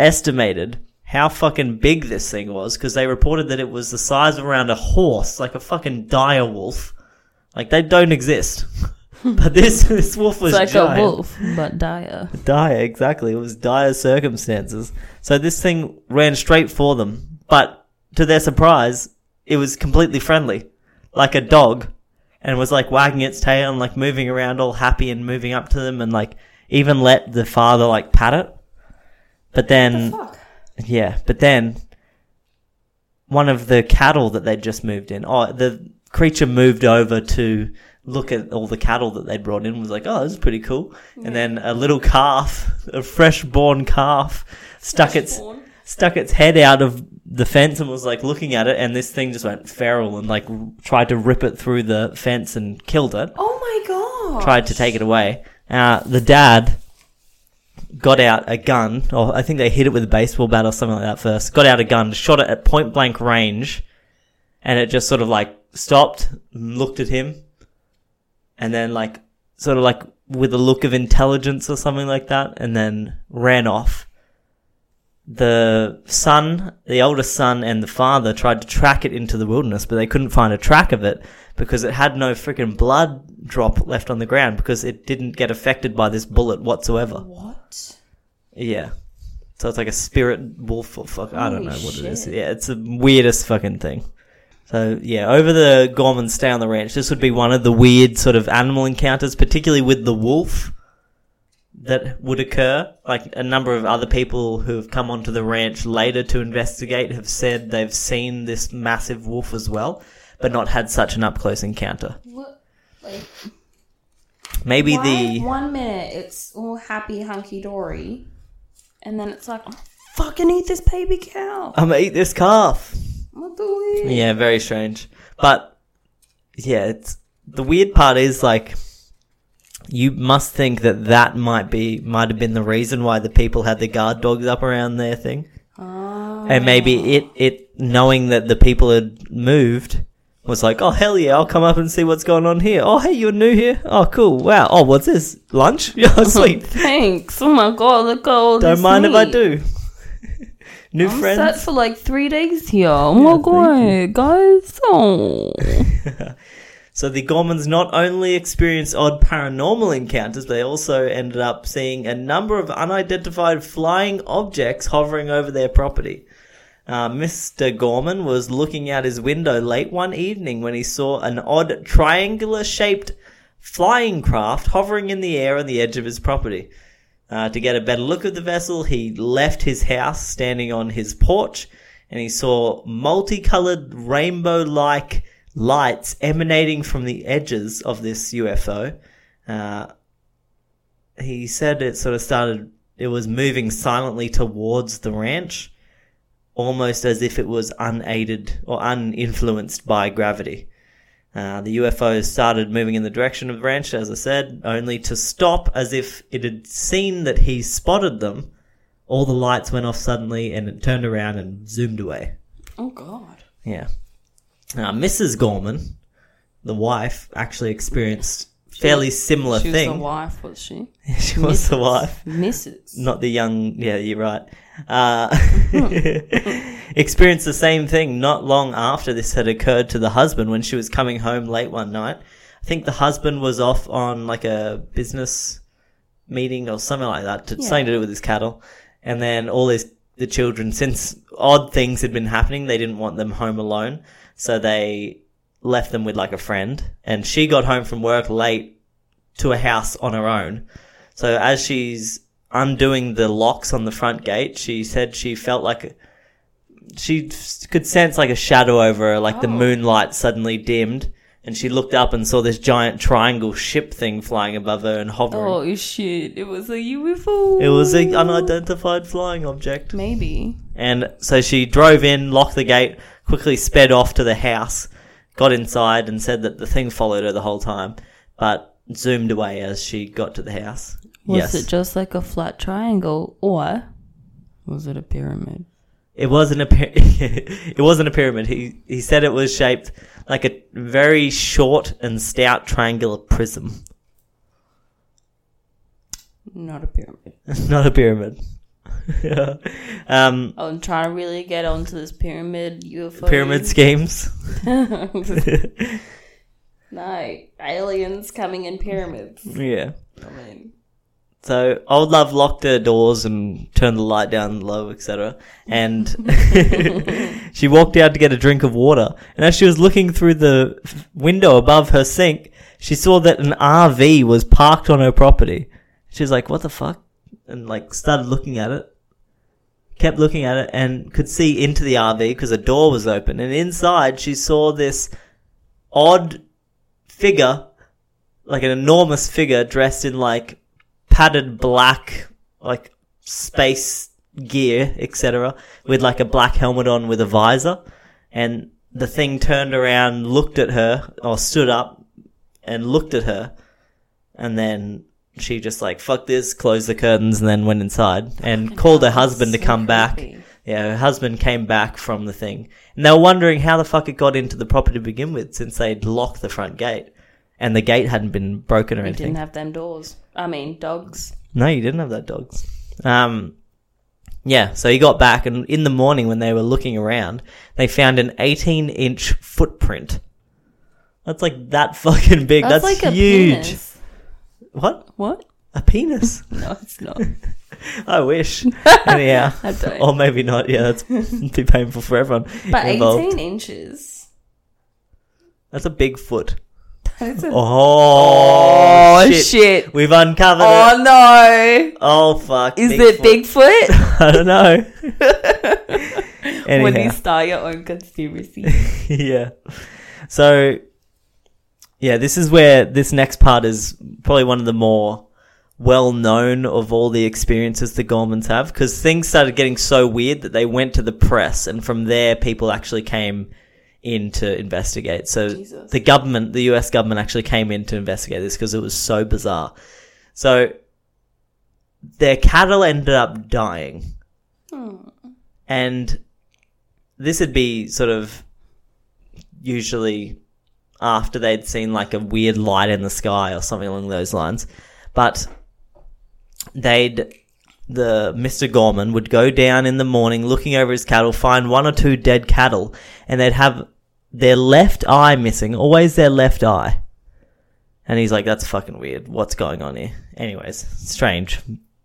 underestimated how fucking big this thing was because they reported that it was the size of around a horse, like a fucking dire wolf. Like they don't exist, but this this wolf was It's like giant. a wolf, but dire. Dire, exactly. It was dire circumstances. So this thing ran straight for them, but to their surprise, it was completely friendly, like a dog, and was like wagging its tail and like moving around all happy and moving up to them and like even let the father like pat it. But then, yeah, but then one of the cattle that they'd just moved in, oh, the creature moved over to look at all the cattle that they'd brought in was like, oh, this is pretty cool. And then a little calf, a fresh born calf, stuck its stuck its head out of the fence and was like looking at it, and this thing just went feral and like r- tried to rip it through the fence and killed it. Oh my god. Tried to take it away. Uh, the dad got out a gun, or I think they hit it with a baseball bat or something like that first. Got out a gun, shot it at point blank range, and it just sort of like stopped, looked at him, and then like sort of like with a look of intelligence or something like that, and then ran off. The son, the oldest son, and the father tried to track it into the wilderness, but they couldn't find a track of it because it had no freaking blood drop left on the ground because it didn't get affected by this bullet whatsoever. What? Yeah. So it's like a spirit wolf or fuck. I don't know what it is. Yeah, it's the weirdest fucking thing. So yeah, over the Gorman stay on the ranch, this would be one of the weird sort of animal encounters, particularly with the wolf, that would occur. Like a number of other people who have come onto the ranch later to investigate have said they've seen this massive wolf as well, but not had such an up close encounter. What? Like, Maybe why the one minute it's all happy hunky dory, and then it's like, oh, fucking eat this baby cow. I'm gonna eat this calf. What the weird? Yeah, very strange. But yeah, it's the weird part is like you must think that that might be might have been the reason why the people had the guard dogs up around their thing. Oh. And maybe it it knowing that the people had moved was like, "Oh hell yeah, I'll come up and see what's going on here." Oh hey, you're new here. Oh cool. Wow. Oh what's this? Lunch? Yeah, oh, sweet. Thanks. Oh my god, look at all Don't mind if I do. new I'm friends. set for like three days here. Oh my god, guys. Oh. So the Gormans not only experienced odd paranormal encounters, they also ended up seeing a number of unidentified flying objects hovering over their property. Uh, Mr. Gorman was looking out his window late one evening when he saw an odd triangular shaped flying craft hovering in the air on the edge of his property. Uh, to get a better look at the vessel, he left his house standing on his porch and he saw multicolored rainbow like lights emanating from the edges of this UFO. Uh, he said it sort of started, it was moving silently towards the ranch, almost as if it was unaided or uninfluenced by gravity. Uh, the UFO started moving in the direction of the ranch, as I said, only to stop as if it had seen that he spotted them. All the lights went off suddenly and it turned around and zoomed away. Oh god. Yeah. Now, Mrs. Gorman, the wife, actually experienced fairly similar thing. She was the wife, was she? she was the wife, Mrs. not the young. Yeah, you're right. Uh, experienced the same thing not long after this had occurred to the husband when she was coming home late one night. I think the husband was off on like a business meeting or something like that, to, something to do with his cattle. And then all his the children, since odd things had been happening, they didn't want them home alone, so they left them with like a friend. And she got home from work late to a house on her own. So as she's undoing the locks on the front gate, she said she felt like she could sense like a shadow over her, like the oh. moonlight suddenly dimmed, and she looked up and saw this giant triangle ship thing flying above her and hovering. Oh shit! It was a UFO. It was an unidentified flying object. maybe. And so she drove in, locked the gate, quickly sped off to the house, got inside, and said that the thing followed her the whole time, but zoomed away as she got to the house. Was yes. it just like a flat triangle, or was it a pyramid? It wasn't a py- it wasn't a pyramid. He he said it was shaped like a very short and stout triangular prism, Not a pyramid. not a pyramid. um, I'm trying to really get onto this pyramid UFO. pyramid schemes. no, aliens coming in pyramids. yeah. I mean, So old love locked her doors and turned the light down low, etc. And she walked out to get a drink of water. And as she was looking through the window above her sink, she saw that an RV was parked on her property. She was like, "What the fuck?" And like started looking at it. Kept looking at it and could see into the RV because the door was open. And inside, she saw this odd figure, like an enormous figure dressed in like padded black, like space gear, etc., with like a black helmet on with a visor. And the thing turned around, looked at her, or stood up and looked at her. And then she just like, fuck this, closed the curtains and then went inside and called her husband to so come back. creepy. Yeah, her husband came back from the thing. And they were wondering how the fuck it got into the property to begin with since they'd locked the front gate. And the gate hadn't been broken or we anything. didn't have them doors. I mean, dogs. No, you didn't have that dogs. Um, yeah, so he got back, and in the morning when they were looking around, they found an 18 inch footprint. That's like that fucking big. That's, like a huge. What? What? A penis? No, it's not. I wish. Anyhow. I don't. or maybe not. Yeah, that's too painful for everyone But involved. 18 inches. That's a big foot. That's a- Oh, Oh, shit. shit. We've uncovered Oh it. no! Oh fuck. Is it Bigfoot? I don't know. when you start your own conspiracy. yeah. So, yeah, this is where this next part is probably one of the more well known of all the experiences the Gormans have because things started getting so weird that they went to the press, and from there, people actually came in to investigate. So, Jesus. the government, the US government, actually came in to investigate this because it was so bizarre. So, their cattle ended up dying. Hmm. And this would be sort of usually after they'd seen like a weird light in the sky or something along those lines. But they'd the Mr. Gorman would go down in the morning looking over his cattle, find one or two dead cattle, and they'd have their left eye missing, always their left eye. And he's like, that's fucking weird. What's going on here? Anyways, strange.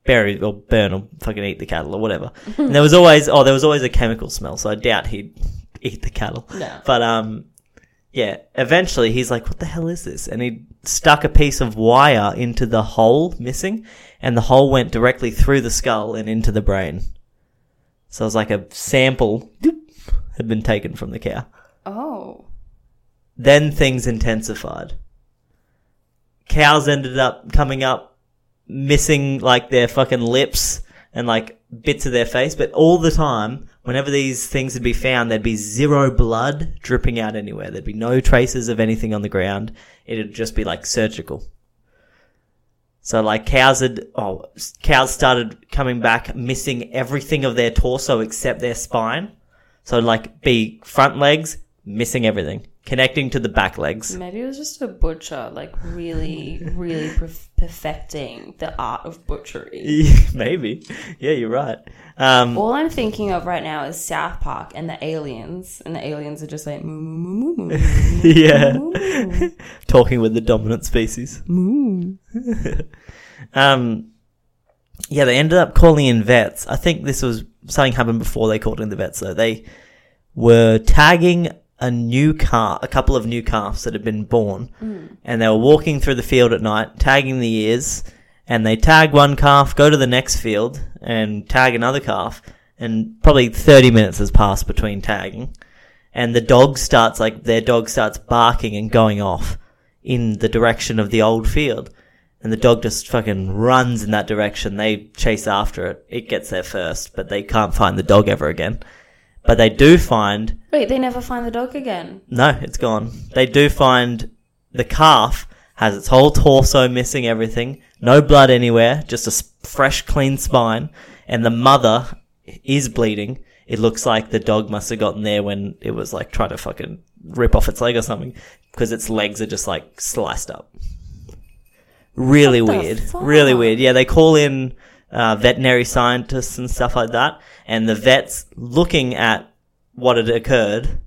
Bury or burn or fucking eat the cattle or whatever. and there was always, oh, there was always a chemical smell, so I doubt he'd eat the cattle. No. But, um, yeah, eventually he's like, what the hell is this? And he stuck a piece of wire into the hole missing, and the hole went directly through the skull and into the brain. So it was like a sample doop, had been taken from the cow. Oh. Then things intensified. Cows ended up coming up missing like their fucking lips and like bits of their face, but all the time, whenever these things would be found, there'd be zero blood dripping out anywhere. There'd be no traces of anything on the ground. It'd just be like surgical. So like cows had, oh, cows started coming back missing everything of their torso except their spine. So like be front legs, missing everything, connecting to the back legs. Maybe it was just a butcher, like really, really perf- perfecting the art of butchery. Maybe. Yeah, you're right. Um, All I'm thinking of right now is South Park and the aliens, and the aliens are just like moo moo moo moo moo yeah. Talking with the dominant species. moo. Um, yeah, they ended up calling in vets. I think this was something happened before they called in the vets though. They were tagging a new car, a couple of new calves that had been born, mm. and they were walking through the field at night, tagging the ears, and they tag one calf, go to the next field, and tag another calf, and probably 30 minutes has passed between tagging, and the dog starts, like, their dog starts barking and going off in the direction of the old field. And the dog just fucking runs in that direction. They chase after it. It gets there first, but they can't find the dog ever again. But they do find Wait, they never find the dog again. no, it's gone. They do find the calf has its whole torso missing everything, no blood anywhere, just a fresh, clean spine, and the mother is bleeding. It looks like the dog must have gotten there when it was like trying to fucking rip off its leg or something, because its legs are just like sliced up. Really weird. fuck? Really weird. Yeah, they call in uh, veterinary scientists and stuff like that, and the vets looking at what had occurred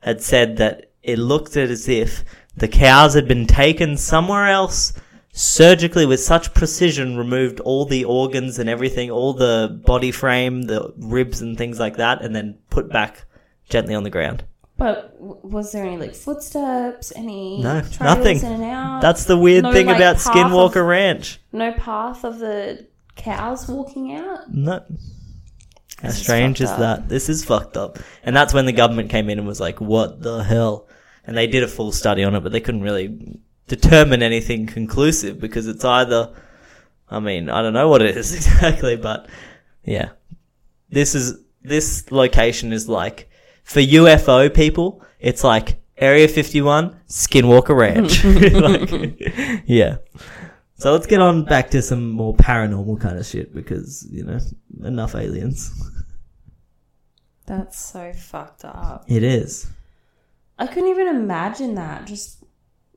had said that it looked as if the cows had been taken somewhere else surgically with such precision removed all the organs and everything all the body frame the ribs and things like that and then put back gently on the ground But was there any like footsteps? Any no nothing in and out? that's the weird No, thing like, about skinwalker of- ranch no path of the cows walking out. no how This is strange is fucked up. that this is fucked up and that's when the government came in and was like what the hell and they did a full study on it but they couldn't really determine anything conclusive because it's either I mean, I don't know what it is exactly, but yeah. This is this location is like for UFO people, it's like Area 51, Skinwalker Ranch. like, yeah. So let's get on back to some more paranormal kind of shit because, you know, enough aliens. That's so fucked up. It is. I couldn't even imagine that. Just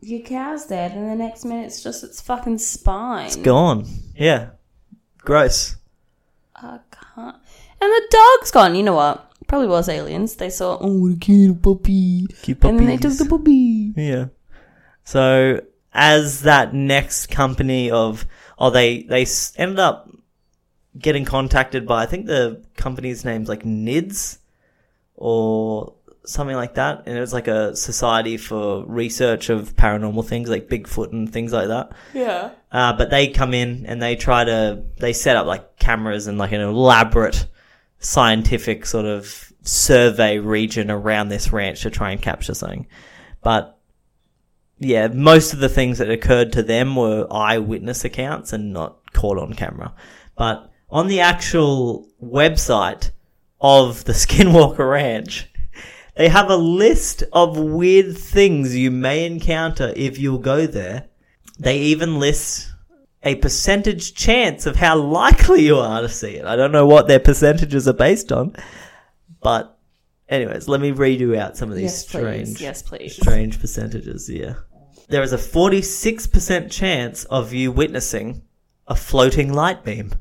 your cow's dead, and the next minute it's just its fucking spine. It's gone. Yeah. Gross. I can't. And the dog's gone. You know what? Probably was aliens. They saw, oh, what a cute puppy. Cute And then they took the puppy. Yeah. So as that next company of oh they they ended up getting contacted by I think the company's name's like NIDS or something like that, and it was like a society for research of paranormal things like Bigfoot and things like that. Yeah. Uh, but they come in and they try to they set up like cameras and like an elaborate scientific sort of survey region around this ranch to try and capture something. But yeah, most of the things that occurred to them were eyewitness accounts and not caught on camera. But on the actual website of the Skinwalker Ranch, they have a list of weird things you may encounter if you'll go there. They even list a percentage chance of how likely you are to see it. I don't know what their percentages are based on, but Anyways, let me read you out some of these Yes, strange, please. Yes, please. strange percentages. Yeah, there is a forty-six percent chance of you witnessing a floating light beam.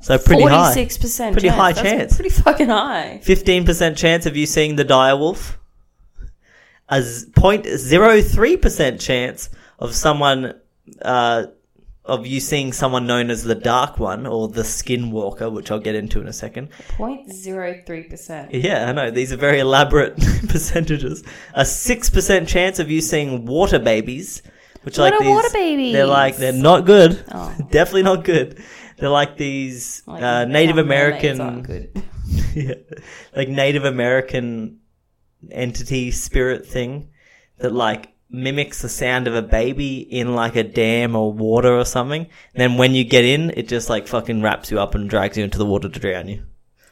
So pretty high. Forty-six percent. Pretty high That's chance. Pretty fucking high. Fifteen percent chance of you seeing the direwolf. A point zero three percent chance of someone uh, of you seeing someone known as the Dark One or the Skinwalker, which I'll get into in a second. Point zero three percent. Yeah, I know these are very elaborate percentages. A six percent chance of you seeing water babies, which are What like are these. water babies? They're like they're not good. Oh. Definitely not good. They're like these uh, Native American. Yeah, like Native American entity spirit thing that like mimics the sound of a baby in like a dam or water or something. And then when you get in, it just like fucking wraps you up and drags you into the water to drown you.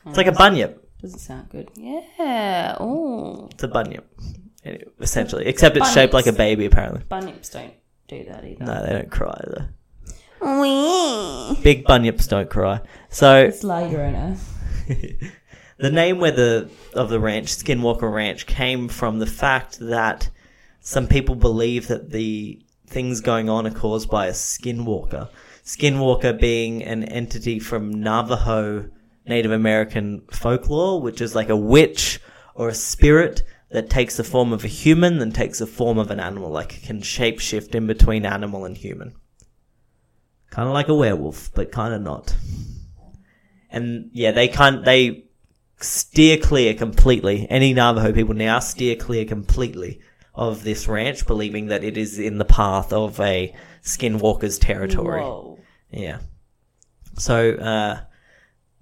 It's like a bunyip. Doesn't sound good. Yeah. Oh, It's a bunyip, essentially. Except it's shaped like a baby, apparently. bunyips don't do that either. No, they don't cry though. Big bunyips don't cry. So It's Llorona. the name where the of the ranch, Skinwalker Ranch, came from the fact that some people believe that the things going on are caused by a skinwalker. Skinwalker being an entity from Navajo Native American folklore, which is like a witch or a spirit that takes the form of a human, then takes the form of an animal, like can shapeshift in between animal and human. Kind of like a werewolf, but kind of not. And yeah, they can't, they steer clear completely. Any Navajo people now steer clear completely of this ranch, believing that it is in the path of a skinwalker's territory. Whoa. Yeah. So, uh,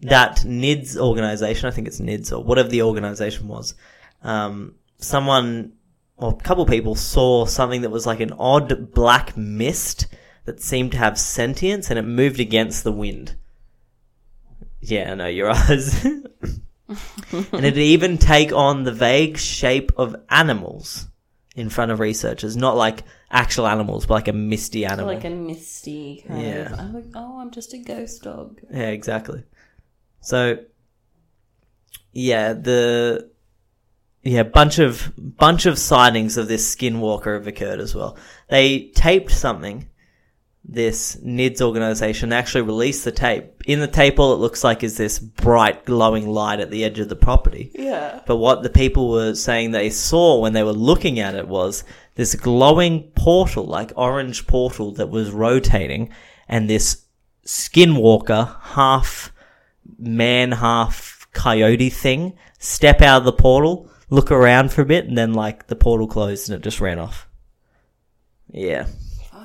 that NIDS organization, I think it's NIDS or whatever the organization was, um, someone or a couple people saw something that was like an odd black mist that seemed to have sentience and it moved against the wind. Yeah, I know your eyes. and it'd even take on the vague shape of animals in front of researchers, not like actual animals, but like a misty animal. Like a misty kind Yeah. of. I'm like, oh, I'm just a ghost dog. Yeah, exactly. So, yeah, the yeah bunch of bunch of sightings of this skinwalker have occurred as well. They taped something. This NIDS organization actually released the tape. In the tape, all it looks like is this bright, glowing light at the edge of the property. Yeah. But what the people were saying they saw when they were looking at it was this glowing portal, like orange portal that was rotating, and this skinwalker, half man, half coyote thing, step out of the portal, look around for a bit, and then like the portal closed and it just ran off. Yeah,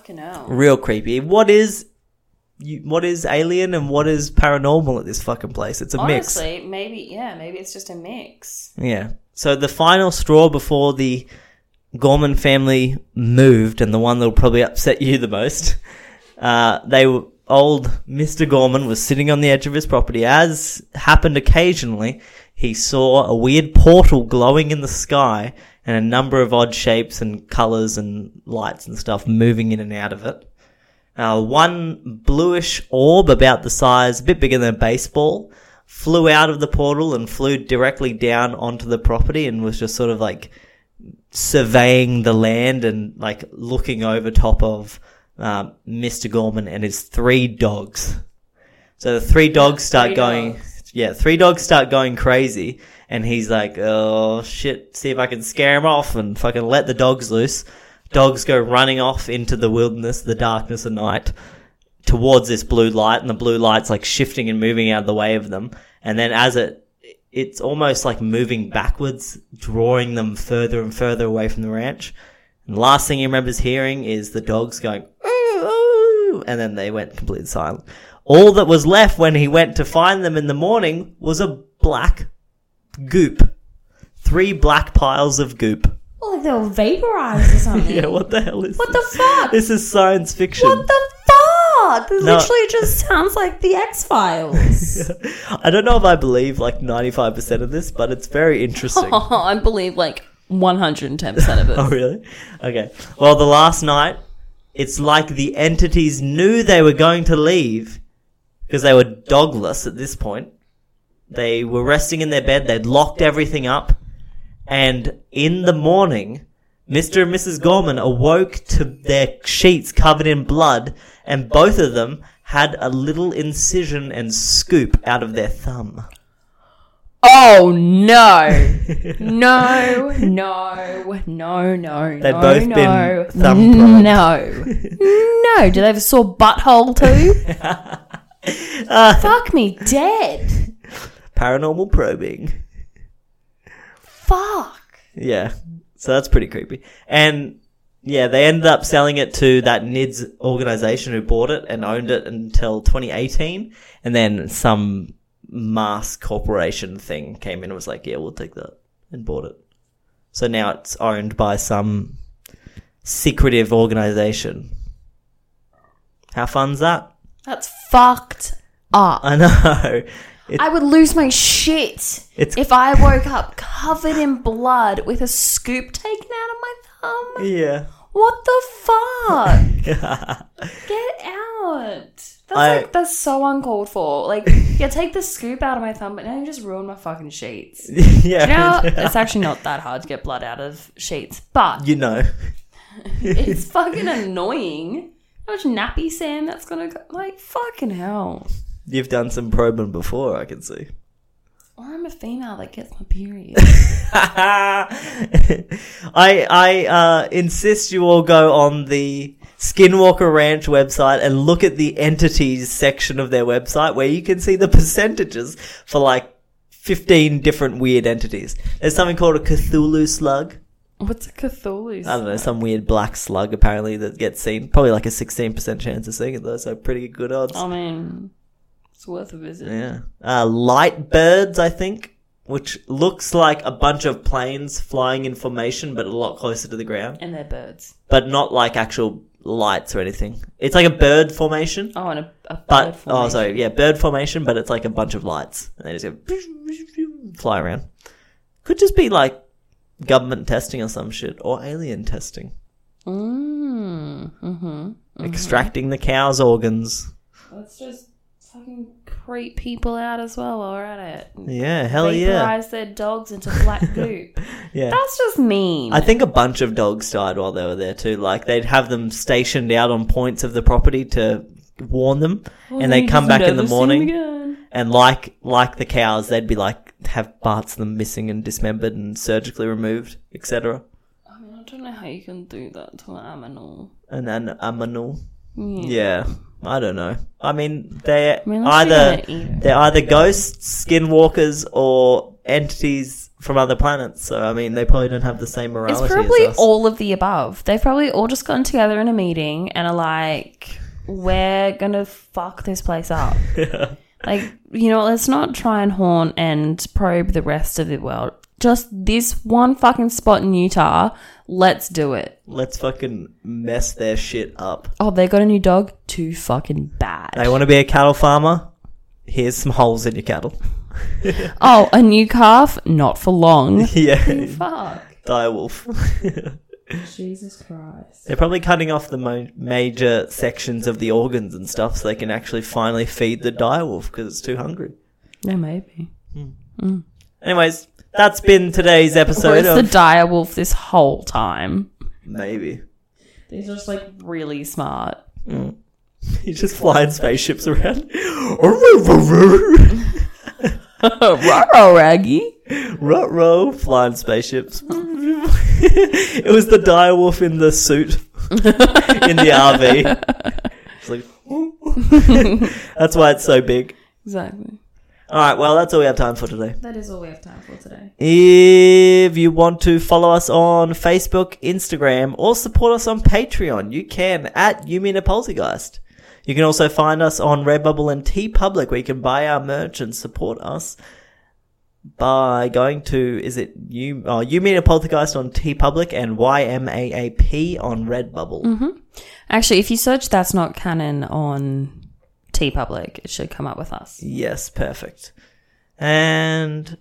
Fucking hell. real creepy. What is you, what is alien and what is paranormal at this fucking place? It's a mix. Honestly, maybe, yeah, maybe it's just a mix. Yeah. So the final straw before the Gorman family moved, and the one that'll probably upset you the most, uh, they were, old Mr. Gorman was sitting on the edge of his property. As happened occasionally, he saw a weird portal glowing in the sky and a number of odd shapes and colors and lights and stuff moving in and out of it. Uh, one bluish orb about the size, a bit bigger than a baseball, flew out of the portal and flew directly down onto the property and was just sort of like surveying the land and like looking over top of uh, Mr. Gorman and his three dogs. So the three dogs start three going, dogs. yeah, three dogs start going crazy, and he's like, "Oh shit! See if I can scare him off and fucking let the dogs loose." Dogs go running off into the wilderness, the darkness of night, towards this blue light, and the blue light's like shifting and moving out of the way of them. And then as it, it's almost like moving backwards, drawing them further and further away from the ranch. And the last thing he remembers hearing is the dogs going, "Ooh, ooh," and then they went completely silent. All that was left when he went to find them in the morning was a black goop. Three black piles of goop. Oh, like they were vaporized or something. Yeah, what the hell is this? What this? the fuck? This is science fiction. What the fuck? This No. literally just sounds like the X Files. I don't know if I believe like 95% of this, but it's very interesting. I believe like 110% of it. Oh, really? Okay. Well, the last night, it's like the entities knew they were going to leave because they were dogless at this point. They were resting in their bed. They'd locked everything up. And in the morning, Mr. and Mrs. Gorman awoke to their sheets covered in blood, and both of them had a little incision and scoop out of their thumb. Oh no. no, no, no, no. They'd no, both been no, thumb probed. No. no. Do they have a sore butthole too? Fuck me dead. Paranormal probing. Fuck. Yeah. So that's pretty creepy. And yeah, they ended up selling it to that NIDS organization who bought it and owned it until 2018. And then some mass corporation thing came in and was like, yeah, we'll take that and bought it. So now it's owned by some secretive organization. How fun's that? That's fucked up. I know. It, I would lose my shit if I woke up covered in blood with a scoop taken out of my thumb. yeah. What the fuck? Get out. That's I- like that's so uncalled for. Like, yeah, take the scoop out of my thumb, but now you just ruined my fucking sheets. yeah. You know, it's actually not that hard to get blood out of sheets, but you know. it's fucking annoying. How much nappy sand that's gonna go? Like, fucking hell. You've done some probing before, I can see. Or I'm a female that gets my period. I I uh, insist you all go on the Skinwalker Ranch website and look at the entities section of their website where you can see the percentages for like 15 different weird entities. There's something called a Cthulhu slug. What's a Cthulhu? slug? I don't know, some weird black slug apparently that gets seen. Probably like a 16% chance of seeing it though, so pretty good odds. I mean, it's worth a visit. Yeah. Uh, light birds, I think, which looks like a bunch of planes flying in formation, but a lot closer to the ground. And they're birds. But not like actual lights or anything. It's like a bird formation, Oh, and a, a bird but, oh, formation. sorry, yeah, bird formation, but it's like a bunch of lights. And they just go, fly around. Could just be like government testing or some shit, or alien testing. Mm, mm-hmm. Extracting the cow's organs. Let's just fucking creep people out as well while we're at it. Yeah, hell yeah. Vaporize their dogs into black goop. Yeah. That's just mean. I think a bunch of dogs died while they were there too. Like they'd have them stationed out on points of the property to warn them, and they'd come back in the morning, and like like the cows, they'd be like have parts of them missing and dismembered and surgically removed, etc. I, mean, I don't know how you can do that to an animal. And then aminal. Yeah. Yeah, I don't know. I mean, they're I mean, unless either gonna eat it. they're either ghosts, skinwalkers, or entities from other planets. So I mean, they probably don't have the same morality. It's probably all of the above. They've probably all just gotten together in a meeting and are like, we're gonna fuck this place up. like, you know, let's not try and haunt and probe the rest of the world. Just this one fucking spot in Utah. Let's do it. Let's fucking mess their shit up. Oh, they got a new dog? Too fucking bad. They want to be a cattle farmer? Here's some holes in your cattle. oh, a new calf? Not for long. yeah, Fuck. dire wolf. Jesus Christ. They're probably cutting off the mo- major sections of the organs and stuff so they can actually finally feed the dire wolf because it's too hungry. Yeah, maybe. Hmm. Mm. Anyways, that's been today's Or episode is the of dire wolf this whole time? maybe. These are just like really smart. Mm. He's just flying spaceships around. Ruh Raggy. Rut row, flying spaceships. it was the dire wolf in the suit in the RV. It's like, that's why it's so big. Exactly. All right, well, that's all we have time for today. That is all we have time for today. If you want to follow us on Facebook, Instagram, or support us on Patreon, you can at You Mean a Poltergeist. You can also find us on Redbubble and TeePublic, where you can buy our merch and support us by going to is it you? Oh, you mean a poltergeist on TeePublic and YMAAP on Redbubble. Mm-hmm. Actually, if you search That's Not Canon on TeePublic, it should come up with us. Yes, perfect. And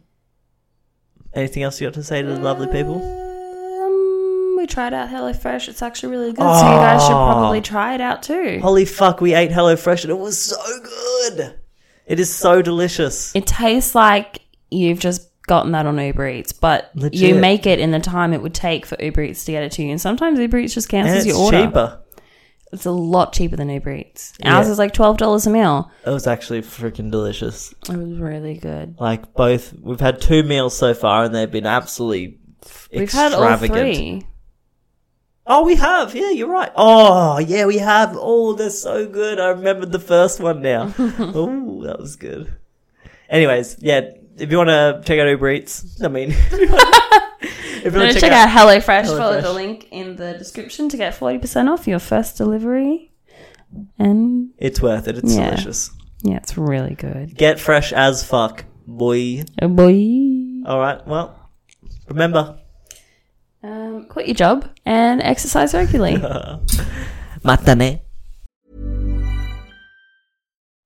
anything else you got to say to the lovely people? Um, we tried out HelloFresh. It's actually really good, so you guys should probably try it out too. Holy fuck, we ate HelloFresh and it was so good. It is so delicious. It tastes like you've just gotten that on Uber Eats, but you make it in the time it would take for Uber Eats to get it to you. And sometimes Uber Eats just And cancels it's your order. cheaper. It's a lot cheaper than Uber Eats. Ours Yeah. is like twelve dollars a meal. It was actually freaking delicious. It was really good. Like both, we've had two meals so far, and they've been absolutely We've had all extravagant. three. Oh, we have. Yeah, you're right. Oh, yeah, we have. Oh, they're so good. I remembered the first one now. oh, that was good. Anyways, yeah, if you want to check out Uber Eats, I mean, if you want to check, out HelloFresh. HelloFresh. Follow the link in the description to get forty percent off your first delivery. And it's worth it. It's Yeah. delicious. yeah, it's really good. Get fresh as fuck, boy. Oh boy. All right. Well, remember, Um, quit your job and exercise regularly. matane.